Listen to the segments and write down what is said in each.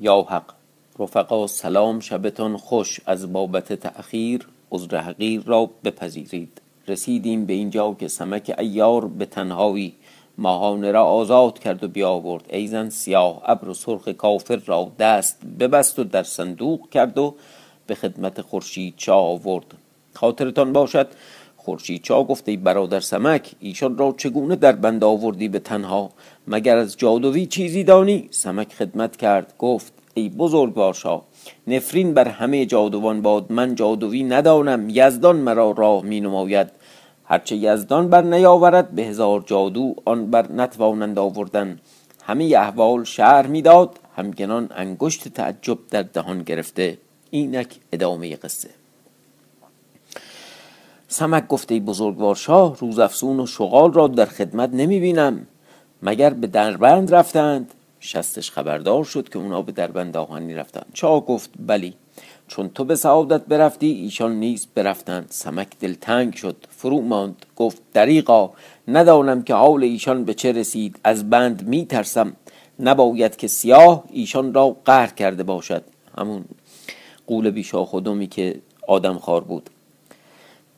یا حق رفقا سلام شبتان خوش از بابت تأخیر. عذر حقیر را بپذیرید. رسیدیم به اینجا که سمک ایار به تنهایی ماهانه را آزاد کرد و بیاورد. ایزن سیاه ابر و سرخ کافر را دست ببست و در صندوق کرد و به خدمت خورشید چا آورد. خاطرتان باشد خورشید چا گفته برادر سمک ایشان را چگونه در بند آوردی به تنها؟ مگر از جادوی چیزی دانی؟ سمک خدمت کرد گفت ای بزرگوار شاه نفرین بر همه جادوان باد من جادوی ندانم یزدان مرا راه می نماید هرچه یزدان بر نیاورد به هزار جادو آن بر نتوانند آوردن. همه احوال شهر می‌داد همگنان انگشت تعجب در دهان گرفته. اینک ادامه قصه. سمک گفته بزرگوار شاه روزافزون و شغال را در خدمت نمی بینم مگر به دربند رفتند؟ شستش خبردار شد که اونا به دربند آهنی رفتند چا گفت؟ بلی چون تو به سعادت برفتی ایشان نیز برفتند. سمک دلتنگ شد. فرو ماند. گفت دریقا ندانم که حال ایشان به چه رسید. از بند می ترسم. نباید که سیاه ایشان را قهر کرده باشد. همون قول بیشا خودمی که آدم خار بود.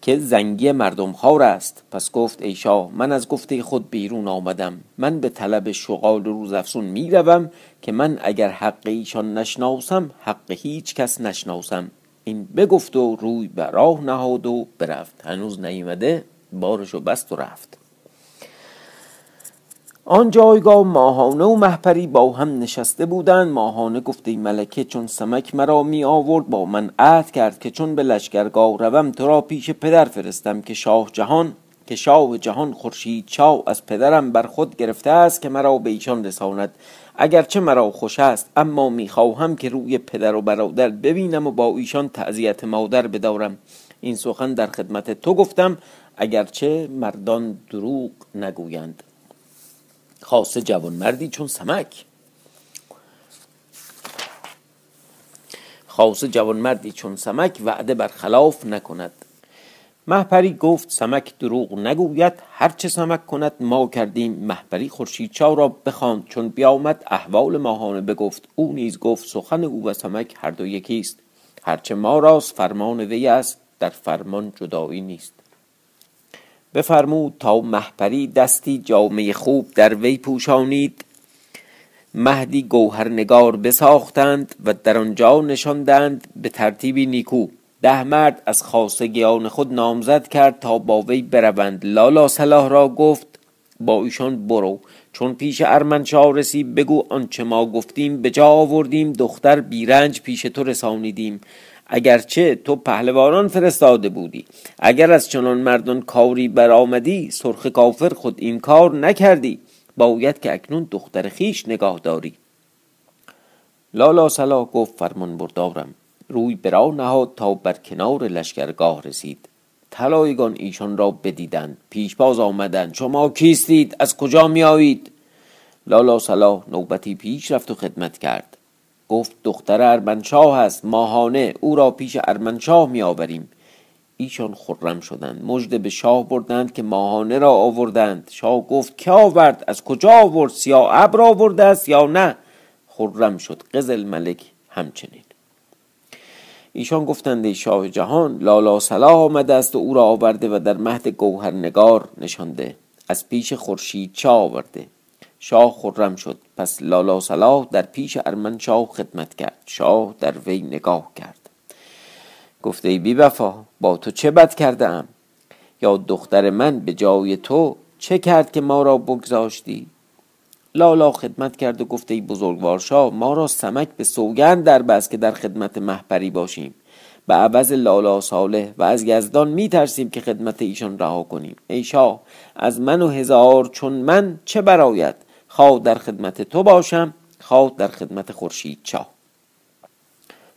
که زنگی مردم خار است. پس گفت ای شاه من از گفته خود بیرون آمدم. من به طلب شغال روزافزون می روم که من اگر حق ایشان نشناسم حق هیچ کس نشناسم. این بگفت و روی به راه نهاد و برفت. هنوز نیامده بارشو بست و رفت. آن جایگاه ماهانه و محپری با هم نشسته بودند. ماهانه گفته ملکه چون سمک مرا می آورد با من عهد کرد که چون به لشکرگاه روم تو را پیش پدر فرستم که شاه جهان که شاه جهان خورشید چاو از پدرم بر خود گرفته است که مرا به ایشان رساند. اگرچه مرا خوش است اما می‌خواهم که روی پدر و برادر ببینم و با ایشان تعذیت مادر بدارم. این سخن در خدمت تو گفتم اگرچه مردان دروغ نگویند. خاصه جوان مردی چون سمک. خاصه جوان مردی چون سمک وعده بر خلاف نکند. محپری گفت سمک دروغ نگوید هرچه سمک کند ما کردیم. محپری خورشید را بخواند چون بیامد احوال ماهانه بگفت. او نیز گفت سخن او و سمک هر دو یکی است. هرچه ما راست فرمان وی است در فرمان جدایی نیست. بفرمود تا محپری دستی جامه خوب در وی پوشانید. مهدی گوهرنگار بساختند و در آنجا نشاندند به ترتیبی نیکو. ده مرد از خاصگیان خود نامزد کرد تا با وی بروند. لالا صلاح را گفت با ایشان برو چون پیش ارمنشاه رسی بگو آنچه ما گفتیم به جا آوردیم دختر بیرنج پیش تو رسانیدیم. اگرچه تو پهلوانان فرستاده بودی. اگر از چنان مردان کاری برآمدی سرخ کافر خود این کار نکردی. باید که اکنون دختر خیش نگاه داری. لالا صلاح گفت فرمان بردارم. روی برا نهاد تا بر کنار لشکرگاه رسید. طلایگان ایشان را بدیدند. پیش باز آمدند. شما کیستید؟ از کجا می آیید لالا صلاح نوبتی پیش رفت و خدمت کرد. گفت دختر ارمنشاه است ماهانه او را پیش ارمنشاه می آوریم ایشان خرم شدند مژده به شاه بردند که ماهانه را آوردند. شاه گفت که آورد؟ از کجا آورد؟ سیاه ابر آورده است یا نه؟ خرم شد قزل ملک همچنین. ایشان گفتند ای شاه جهان لالا صلاح آمده است و او را آورده و در مهد گوهرنگار نشانده از پیش خورشید چا آورده؟ شاه خرم شد. پس لالا صلاح در پیش ارمنشاه خدمت کرد. شاه در وی نگاه کرد. گفته ای بی وفا با تو چه بد کرده ام یا دختر من به جای تو چه کرد که ما را بگذاشتی؟ لالا خدمت کرد و گفته ای بزرگوار شاه ما را سمک به سوگند در بس که در خدمت محپری باشیم. به عوض لالا صالح و از یزدان می ترسیم که خدمت ایشان رها کنیم. ای شاه از من و هزار چون من چه براید خواه در خدمت تو باشم خواه در خدمت خورشید چاه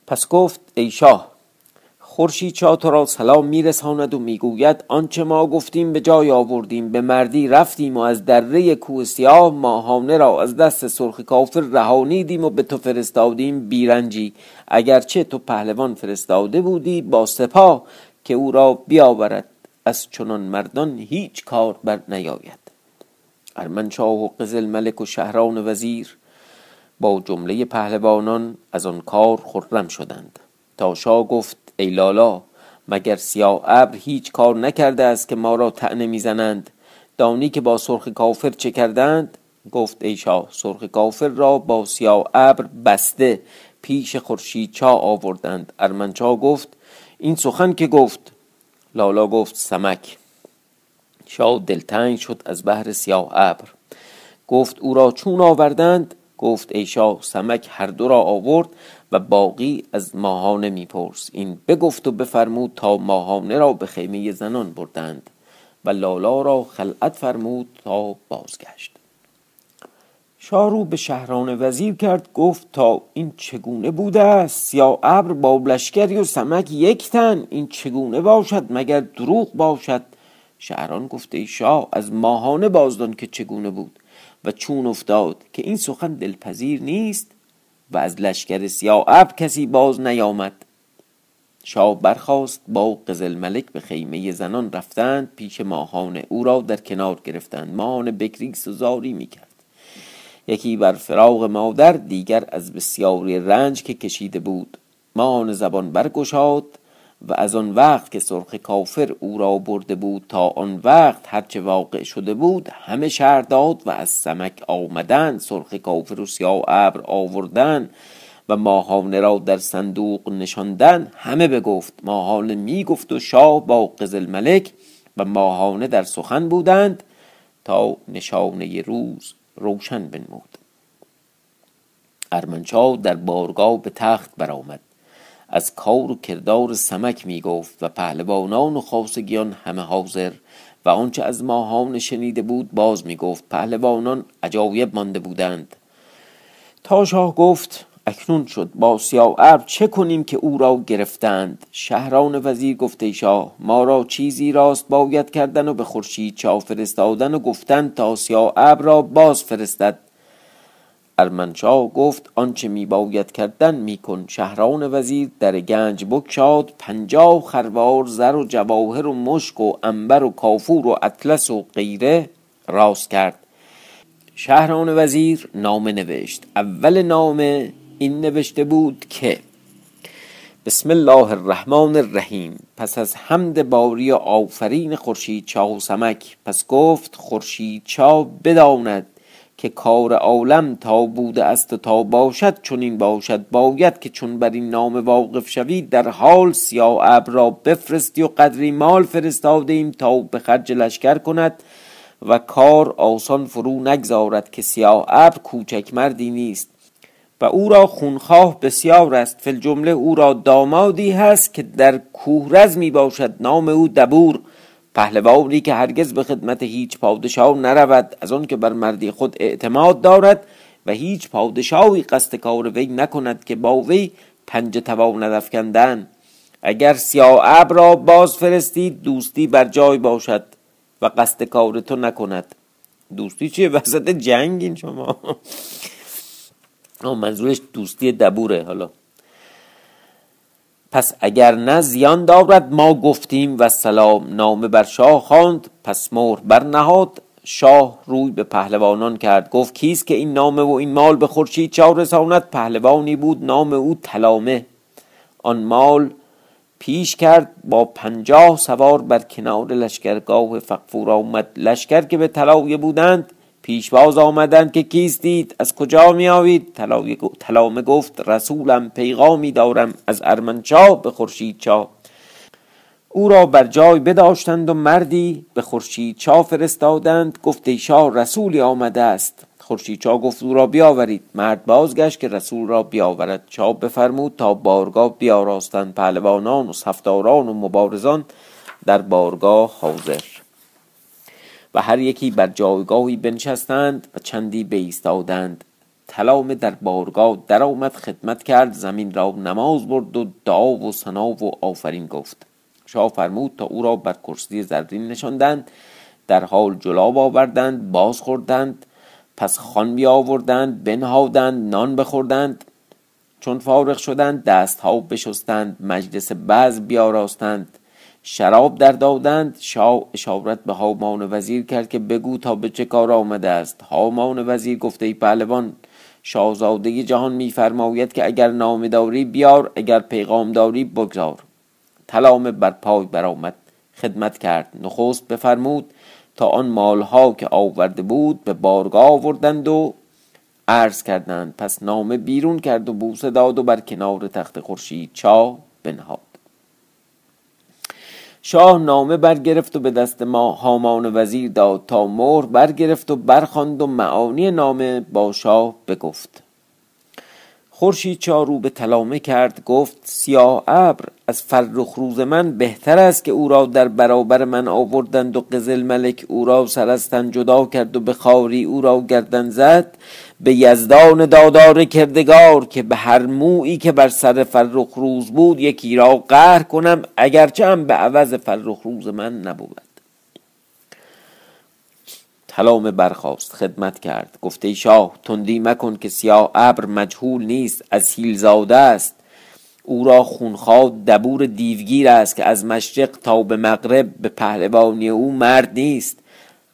پس گفت ای شاه خورشید چا تو را سلام میرساند و می‌گوید آنچه ما گفتیم به جای آوردیم به مردی رفتیم و از دره کوه سیاه ماهانه را از دست سرخ کافر رهانیدیم و به تو فرستادیم بیرنجی. اگرچه تو پهلوان فرستاده بودی با سپاه که او را بیاورد از چنان مردان هیچ کار بر نیاید. ارمنشاه و قزل ملک و شهران وزیر با جمله پهلوانان از آن کار خرم شدند. تا شاه گفت ای لالا مگر سیاه ابر هیچ کار نکرده است که ما را تعنه می‌زنند؟ دانی که با سرخ کافر چه کردند؟ گفت ای شاه سرخ کافر را با سیاه ابر بسته پیش خورشید چا آوردند؟ ارمنچا گفت این سخن که گفت. لالا گفت سمک. شاه دلتنگ شد از بحر سیاه ابر. گفت او را چون آوردند گفت ای شاه سمک هر دو را آورد و باقی از ماهانه میپرس. این بگفت و بفرمود تا ماهانه را به خیمه زنان بردند و لالا را خلعت فرمود تا بازگشت. شاه رو به شهران وزیر کرد گفت تا این چگونه بوده است؟ یا ابر با لشکری و سمک یک تن این چگونه باشد مگر دروغ باشد؟ شهران گفته ای شاه از ماهانه بازدان که چگونه بود؟ و چون افتاد که این سخن دلپذیر نیست و از لشکر سیاه ابر کسی باز نیامد. شاه برخواست با قزل ملک به خیمه زنان رفتند پیش ماهانه او را در کنار گرفتند. ماهانه بکری سزاری می‌کرد. یکی بر فراغ مادر دیگر از بسیاری رنج که کشیده بود. ماهانه زبان برگشاد و از آن وقت که سرخ کافر او را برده بود تا آن وقت هرچه واقع شده بود همه شهر داد و از سمک آمدن سرخ کافر و سیاه ابر آوردن و ماهانه را در صندوق نشاندن همه بگفت ماهانه می گفت و شاه با قزل ملک و ماهانه در سخن بودند تا نشانه روز روشن بنمود. ارمنشاه در بارگاه به تخت برآمد. از کار و کردار سمک می گفت و پهلوانان و خاصگیان همه حاضر و آنچه از ماهان شنیده بود باز می گفت پهلوانان عجایب مانده بودند. تا شاه گفت اکنون شد با سیاه ابر چه کنیم که او را گرفتند؟ شهران وزیر گفته شاه ما را چیزی راست باید کردن و به خورشید چا فرستادن و گفتن تا سیاه ابر را باز فرستد. ارمنشاه گفت آنچه می باید کردن می کن شهران وزیر در گنج بکشاد پنجاه خروار زر و جواهر و مشک و انبر و کافور و اطلس و غیره راست کرد. شهران وزیر نامه نوشت. اول نامه این نوشته بود که بسم الله الرحمن الرحیم. پس از حمد باری آفرین خورشید چا و سمک. پس گفت خورشید چا بداند. که کار عالم تا بوده است و تا باشد چون این باشد. باید که چون بر این نام واقف شوی در حال سیاه ابر را بفرستی و قدری مال فرستاده ایم تا به خرج لشکر کند و کار آسان فرو نگذارد که سیاه ابر کوچک مردی نیست. و او را خونخواه بسیار است. فل جمله او را دامادی هست که در کوهرز می باشد. نام او دبور. پهلوانی که هرگز به خدمت هیچ پادشاه نرود از آن که بر مردی خود اعتماد دارد و هیچ پادشاهی قصد کار وی نکند که با وی پنجه تواند افکندن اگر سیاه را باز فرستید دوستی بر جای باشد و قصد کار تو نکند. دوستی چیه؟ وسط جنگین شما. منظورش دوستی دبوره حالا. پس اگر نه زیان دارد ما گفتیم و سلام نامه بر شاه خواند پس مهر برنهاد شاه روی به پهلوانان کرد گفت کیست که این نامه و این مال به خورشید چا رساند؟ پهلوانی بود نام او تلامه آن مال پیش کرد با پنجاه سوار بر کنار لشکرگاه فقفور آمد. لشکر که به طلایه بودند پیشواز آمدند که کیستید از کجا می آوید تلامه گفت رسولم پیغامی دارم از ارمنچا به خورشید چا او را بر جای بداشتند و مردی به خورشید چا فرستادند. گفت شاه رسولی آمده است. خورشید چا گفت او را بیاورید. مرد بازگشت که رسول را بیاورد. چا بفرمود تا بارگاه بیاراستند. پهلوانان و صفداران و مبارزان در بارگاه حاضر. و هر یکی بر جایگاهی بنشستند و چندی بایستادند. تلامه در بارگاه در آمد خدمت کرد زمین را نماز برد و دعا و سنا و آفرین گفت. شاه فرمود تا او را بر کرسی زرین نشاندند در حال جلاب آوردند باز خوردند پس خان بیاوردند بنهادند نان بخوردند. چون فارغ شدند دست ها بشستند مجلس بعض بیاراستند. شراب در دادند. شاه اشارت به هامان وزیر کرد که بگو تا به چه کار آمده است. هامان وزیر گفته ای پهلوان شاهزاده جهان میفرماید که اگر نامه داری بیار اگر پیغام داری بگذار. تلامه بر پای برآمد خدمت کرد. نخست بفرمود تا آن مالها که آورده بود به بارگاه آوردند و عرض کردند. پس نامه بیرون کرد و بوسه داد و بر کنار تخت خورشید چا بنهاد. شاه نامه برگرفت و به دست ما هامان وزیر داد تا مهر برگرفت و برخواند و معانی نامه با شاه بگفت. خورشید چارو به تلامه کرد گفت سیاه ابر از فرخ روز من بهتر است که او را در برابر من آوردند و قزل ملک او را سرستن جدا کرد و به خاری او را گردن زد به یزدان دادار کردگار که به هر مویی که بر سر فرخ روز بود یکی را قهر کنم اگرچه هم به عوض فرخ روز من نبود. تلامه برخاست خدمت کرد. گفته شاه تندی مکن که سیاه ابر مجهول نیست از زاده است. او را خونخواد دبور دیوگیر است که از مشرق تا به مغرب به پهلوانی او مرد نیست.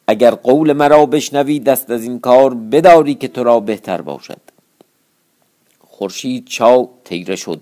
اگر قول مرا بشنوی دست از این کار بداری که تو را بهتر باشد. خورشید چا تیره شد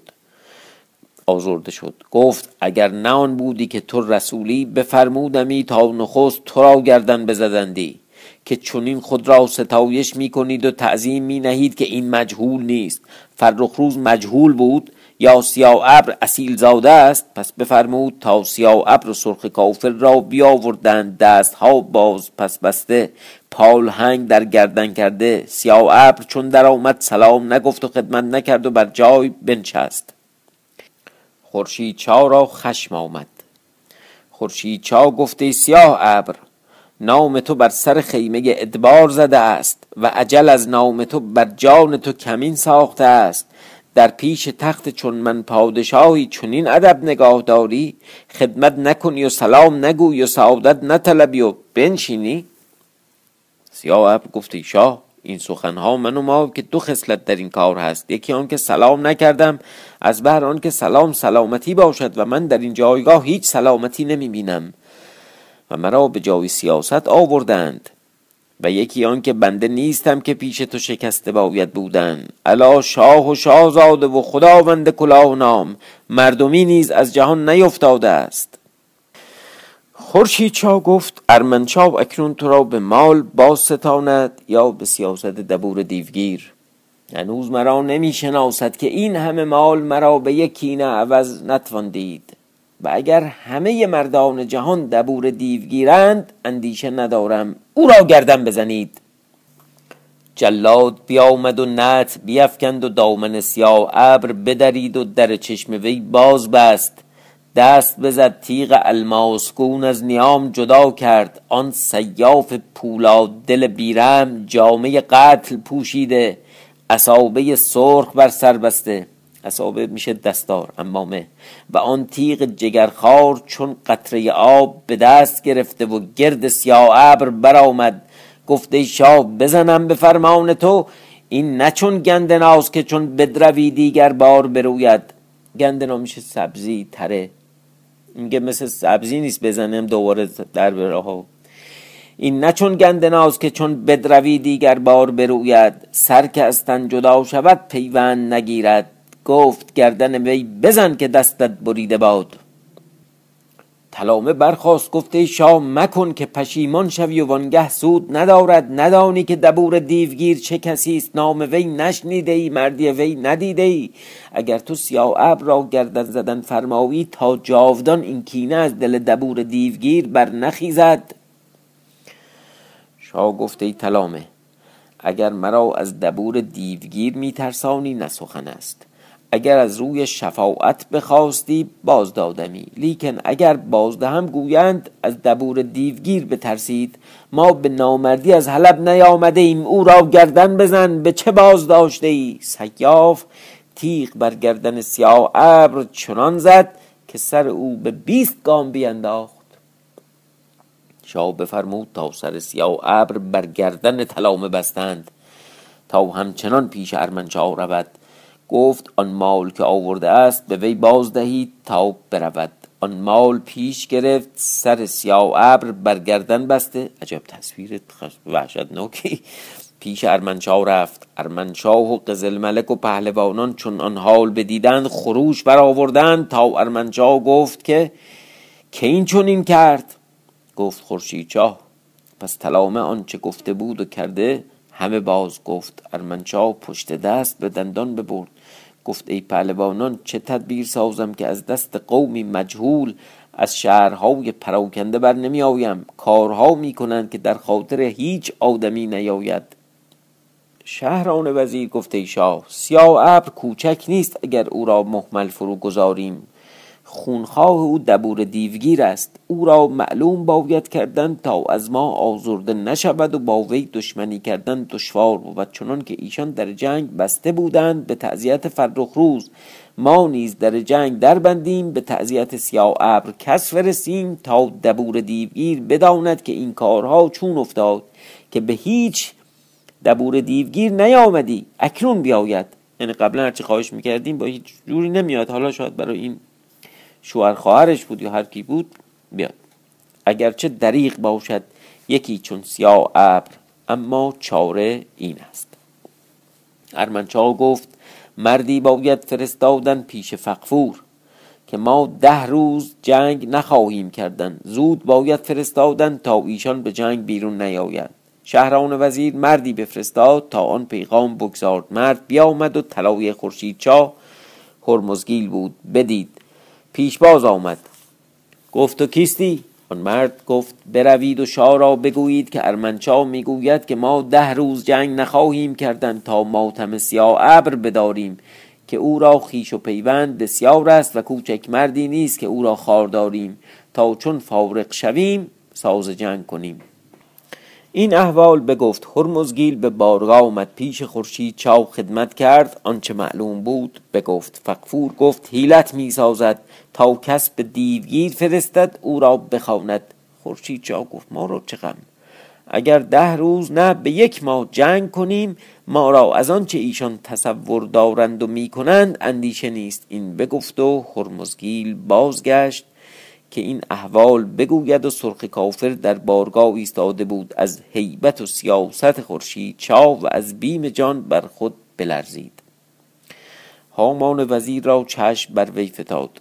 آزرده شد. گفت اگر نه آن بودی که تو رسولی بفرمودمی تا نخست تو را گردن بزدندی. که چنین خود را ستایش می کنید و تعظیم می نهید که این مجهول نیست. فرخ روز مجهول بود. یا سیاه ابر اصیل زاده است. پس بفرمود تا سیاه ابر و سرخ کافر را بیاوردند. دست ها باز پس بسته. پال هنگ در گردن کرده. سیاه ابر چون در آمد سلام نگفت و خدمت نکرد و بر جای بنشست. خورشید چا را خشم آمد. خورشید چا گفته سیاه ابر؟ نام تو بر سر خیمه ادبار زده است و عجل از نام تو بر جان تو کمین ساخته است. در پیش تخت چون من پادشاهی چنین ادب نگاه داری خدمت نکنی و سلام نگوی و سعادت نطلبی و بنشینی. سیاه گفتی شاه این سخنها من و ما که دو خصلت در این کار هست یکی آن که سلام نکردم از بر آن که سلام سلامتی باشد و من در این جایگاه هیچ سلامتی نمی بینم. و مرا به جای سیاست آوردند و یکی آن که بنده نیستم که پیش تو شکسته باید بودن. الا شاه و شاهزاده و خداوند کلاه نام مردمی نیز از جهان نیفتاده است. خورشید چا گفت ارمنشاه اکنون تو را به مال باز ستاند یا به سیاست دبور دیوگیر؟ هنوز مرا نمی شناسد که این همه مال مرا به یکی نه عوض نتوان دید و اگر همه مردان جهان دبور دیو گیرند اندیشه ندارم. او را گردن بزنید. جلاد بیامد و نت بیافکند و دامن سیاه ابر بدرید و در چشم وی باز بست. دست بزد تیغ الماسگون از نیام جدا کرد. آن سیاف پولاد دل بیرم جامعه قتل پوشیده. اصابه سرخ بر سر بسته. اصابه میشه دستار امامه. و آن تیغ جگرخار چون قطره آب به دست گرفته و گرد سیاه ابر برآمد. گفته شاه بزنم به فرمان تو. این نه چون گندناز که چون بدروی دیگر بار بروید. گندنا میشه سبزی تره. میگه مثل سبزی نیست بزنم دوباره در بره این نه چون گندناز که چون بدروی دیگر بار بروید. سر که از جدا شود پیوند نگیرد. گفت گردن وی بزن که دستت بریده باد. تلامه برخواست گفته شاه مکن که پشیمان شوی و وانگه سود ندارد. ندانی که دبور دیوگیر چه کسی است. نام وی نشنیده ای مردی وی ندیده ای. اگر تو سیاه ابر را گردن زدن فرمایی تا جاودان این کینه از دل دبور دیوگیر بر نخیزد. شاه گفته ای تلامه اگر مرا از دبور دیوگیر میترسانی نسخن است. اگر از روی شفاعت بخواستی باز دادمی لیکن اگر بازدهم گویند از دبور دیوگیر بترسید. ما به نامردی از حلب نیامده ایم او را گردن بزن. به چه باز داشته ای سیاف تیغ بر گردن سیاه ابر چنان زد که سر او به بیست گام بینداخت. شاه بفرمود تا سر سیاه ابر بر گردن تلامه بستند. تا همچنان پیش ارمنشاه رود. گفت آن مال که آورده است به وی باز دهید تا برود. آن مال پیش گرفت سر سیاه ابر بر گردن بسته. عجب تصویر وحشتناکی. پیش ارمنشاه رفت. ارمنشاه و قزل ملک و پهلوانان چون آن حال بدیدند خروش برآوردند تا ارمنشاه گفت که که این چنین کرد؟ گفت خورشید شاه پس تلامه آنچه گفته بود و کرده همه باز گفت ارمنشاه پشت دست به دندان ببرد. گفت ای پهلوانان چه تدبیر سازم که از دست قومی مجهول از شهرهای پراکنده بر نمی آیم؟ کارها می کنند که در خاطر هیچ آدمی نیاید. شهران وزیر گفته ای شاه سیاه ابر کوچک نیست اگر او را محمل فرو گذاریم. خونخواه او دبور دیوگیر است. او را معلوم باید کردن تا از ما آزرده نشود و با وی دشمنی کردن دشوار بود. چنان که ایشان در جنگ بسته بودند به تعذیت فرخ روز. ما نیز در جنگ در بندیم به تعذیت سیاه ابر کس فرستیم تا دبور دیوگیر بداند که این کارها چون افتاد که به هیچ دبور دیوگیر نیامدی. اکنون بیاید. یعنی قبلا هرچی خواهش می‌کردیم با هیچ جوری نمیاد. حالا شاید برای این شوهر خواهرش بود یا هر کی بود بیاد. اگرچه دریغ باشد یکی چون سیاه ابر اما چاره این است. ارمنچا گفت مردی باید فرستادن پیش فقفور که ما ده روز جنگ نخواهیم کردن. زود باید فرستادن تا ایشان به جنگ بیرون نیاید شهران وزیر مردی بفرستاد تا آن پیغام بگذارد مرد بیامد و طلای خورشید چا هرمزگیل بود. بدید. پیش باز آمد. گفت و کیستی؟ آن مرد گفت بروید و شاه را بگویید که ارمنچا می‌گوید که ما ده روز جنگ نخواهیم کردن تا ماتم سیاه ابر بداریم که او را خیش و پیوند بسیار است و کوچک مردی نیست که او را خار داریم. تا چون فارق شویم ساز جنگ کنیم. این احوال بگفت. هرمزگیل به بارگاه آمد. پیش خورشید چاو خدمت کرد. آنچه معلوم بود بگفت. فقفور گفت هیلت می سازد کس به دیوگیر فرستد او را بخواند. خورشید چاو گفت ما را چه غم؟ اگر ده روز نه به یک ماه جنگ کنیم ما را از آنچه ایشان تصور دارند و می‌کنند اندیشه نیست. این بگفت و هرمزگیل بازگشت که این احوال بگوید و سرخ کافر در بارگاه ایستاده بود. از هیبت و سیاست خورشید چاو و از بیم جان بر خود بلرزید. هامان وزیر را چشم بر وی فتاد.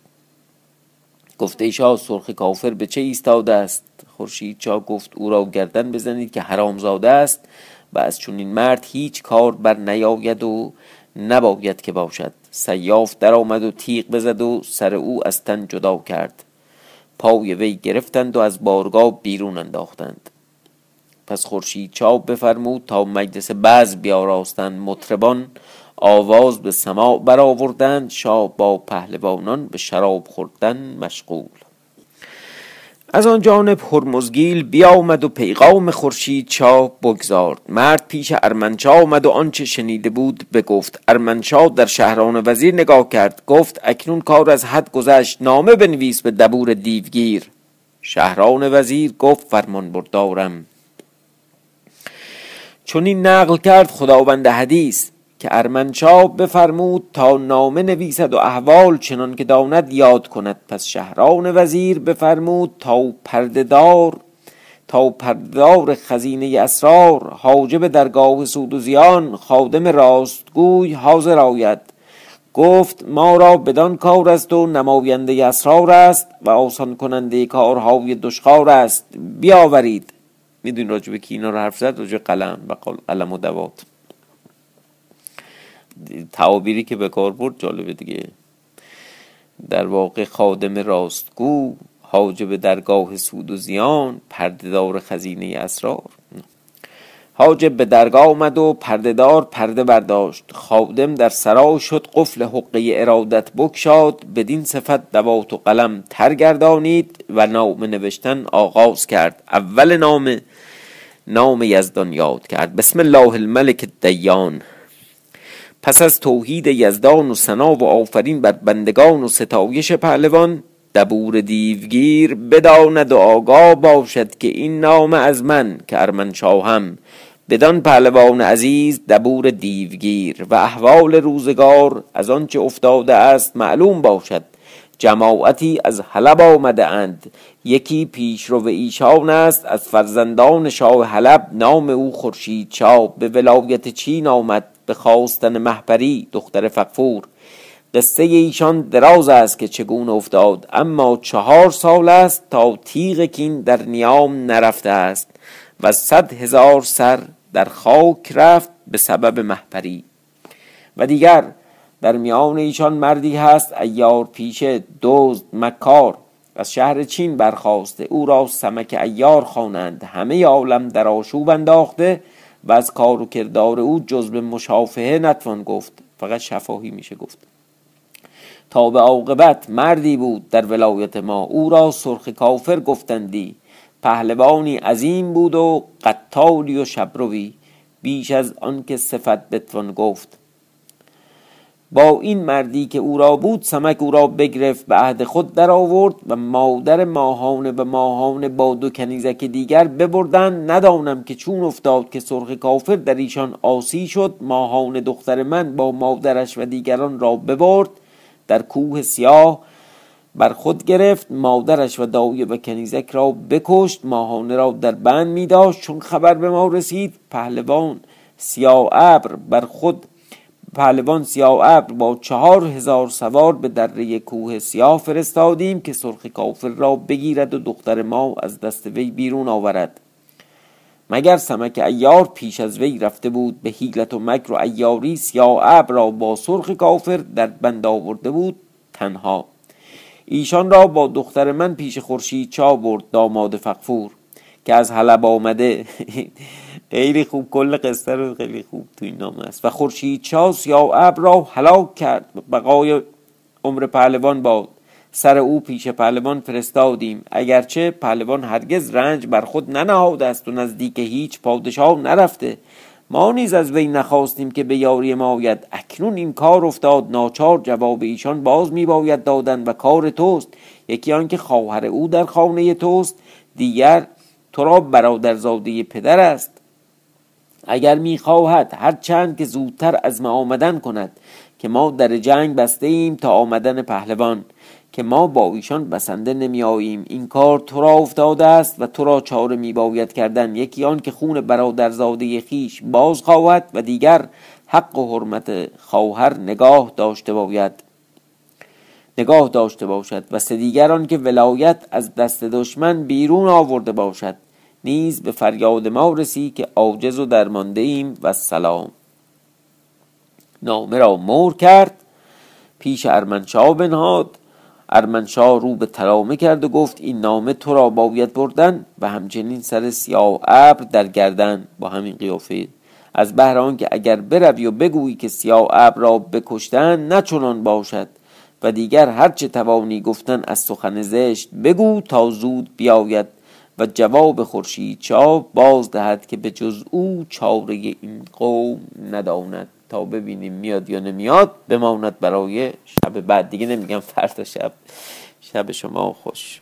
گفته شاه سرخ کافر به چه ایستاده است؟ خورشید چا گفت او را گردن بزنید که حرامزاده است و از چون این مرد هیچ کار بر نیاید و نباید که باشد. سیاف در آمد و تیغ بزد و سر او از تن جدا کرد. پای وی گرفتند و از بارگاه بیرون انداختند. پس خورشید چاپ بفرمود تا مجلس بعض بیاراستند. مطربان آواز به سماع برآوردند شاه با پهلوانان به شراب خوردن مشغول. از آن جانب هرمزگیل بیامد و پیغام خورشید چا بگذارد مرد پیش ارمنشا آمد و آنچه شنیده بود بگفت. ارمنشا در شهران وزیر نگاه کرد. گفت اکنون کار از حد گذشت. نامه بنویس به دبور دیوگیر. شهران وزیر گفت فرمان بردارم. چون این نقل کرد خداوند حدیث. که ارمنشاه بفرمود تا نامه نویسد و احوال چنان که داند یاد کند. پس شهران وزیر بفرمود تا پردهدار تا پردار خزینه اسرار حاجب درگاه سود و زیان خادم راستگوی حاضر آید. گفت ما را بدان کار است و نماینده اسرار است و آسان کننده کارهای دشخار است. بیاورید. می‌دونی راجب کی اینا رو حرف زد راجب قلم و قلم و دوات. تعابیری که به کار برد جالبه دیگه. در واقع خادم راستگو حاجب درگاه سود و زیان پردهدار خزینه اسرار. حاجب به درگاه آمد و پردهدار پرده برداشت. خادم در سرا شد قفل حقه ارادت بکشاد بدین صفت دوات و قلم ترگردانید و نام نوشتن آغاز کرد. اول نام نام یزدان یاد کرد. بسم الله الملک دیان پس از توحید یزدان و سنا و آفرین بر بندگان و ستایش پهلوان دبور دیوگیر بداند و آگاه باشد که این نام از من که ارمنشاهم بدان پهلوان عزیز دبور دیوگیر و احوال روزگار از آنچه افتاده است معلوم باشد. جماعتی از حلب آمده اند. یکی پیشرو ایشان است از فرزندان شاه حلب نام او خورشید شاه. به ولایت چین آمد. به خواستن محپری دختر فقفور قصه ایشان دراز است که چگونه افتاد اما چهار سال است تا تیغ کین در نیام نرفته است و صد هزار سر در خاک رفت به سبب محپری و دیگر در میان ایشان مردی هست ایار پیشه دزد مکار. از شهر چین برخواسته او را سمک ایار خوانند. همه عالم در آشوب انداخته و از کار و کردار او جز به مشافهه نتوان گفت. فقط شفاهی میشه گفت. تا به عاقبت مردی بود در ولایت ما. او را سرخ کافر گفتندی. پهلوانی عظیم بود و قتالی و شبروی. بیش از آنکه صفت بتوان گفت. با این مردی که او را بود سمک او را بگرفت به عهد خود در آورد و مادر ماهانه و ماهانه با دو کنیزک دیگر ببردن ندانم که چون افتاد که سرخ کافر در ایشان آسی شد ماهانه دختر من با مادرش و دیگران را ببرد در کوه سیاه بر خود گرفت مادرش و دایه و کنیزک را بکشت ماهانه را در بند می داشت چون خبر به ما رسید پهلوان سیاه ابر بر خود پهلوان سیاه ابر با چهار هزار سوار به دره کوه سیاه فرستادیم که سرخ کافر را بگیرد و دختر ما از دست وی بیرون آورد. مگر سمک ایار پیش از وی رفته بود به حیلت و مکر و ایاری سیاه ابر را با سرخ کافر در بند آورده بود؟ تنها. ایشان را با دختر من پیش خورشید چا برد داماد فقفور که از حلب آمده. خیلی خوب کل قصه رو خیلی خوب تو این نامه است. و خورشید چا سیاه ابر را هلاک کرد. بقای عمر پهلوان باد. سر او پیش پهلوان فرستادیم. اگرچه پهلوان هرگز رنج بر خود ننهاده است و نزدیک هیچ پادشاه نرفته. ما نیز از وی نخواستیم که به یاری ما آید. اکنون این کار افتاد. ناچار جواب ایشان باز می باید دادن و کار توست. یکی آنکه خواهر او در خانه توست. دیگر تو را برادرزاده پدر است. اگر می‌خواهد هر چند که زودتر از ما آمدن کند که ما در جنگ بسته ایم تا آمدن پهلوان که ما با ایشان بسنده نمی آییم این کار تو را افتاده است و تو را چاره می باید کردن. یکی آن که خون برادرزاده خیش باز خواهد و دیگر حق و حرمت خواهر نگاه داشته باید. نگاه داشته باشد و سه دیگران که ولایت از دست دشمن بیرون آورده باشد. نیز به فریاد ما رسی که عاجز و درمانده ایم و سلام. نامه را مور کرد پیش ارمنشاه بنهاد. ارمنشاه رو به ترامه کرد و گفت این نامه تو را باید بردن و همچنین سر سیاه ابر در گردن با همین قیافه. از بهر که اگر بروی و بگویی که سیاه ابر را بکشتن نه چنان باشد و دیگر هرچه توانی گفتن از سخن زشت بگو تا زود بیاید. و جواب خورشید چا باز دهد که به جز او چاره این قوم نداند تا ببینیم میاد یا نمیاد بماند برای شب بعد. دیگه نمیگم فردا شب. شب شما خوش.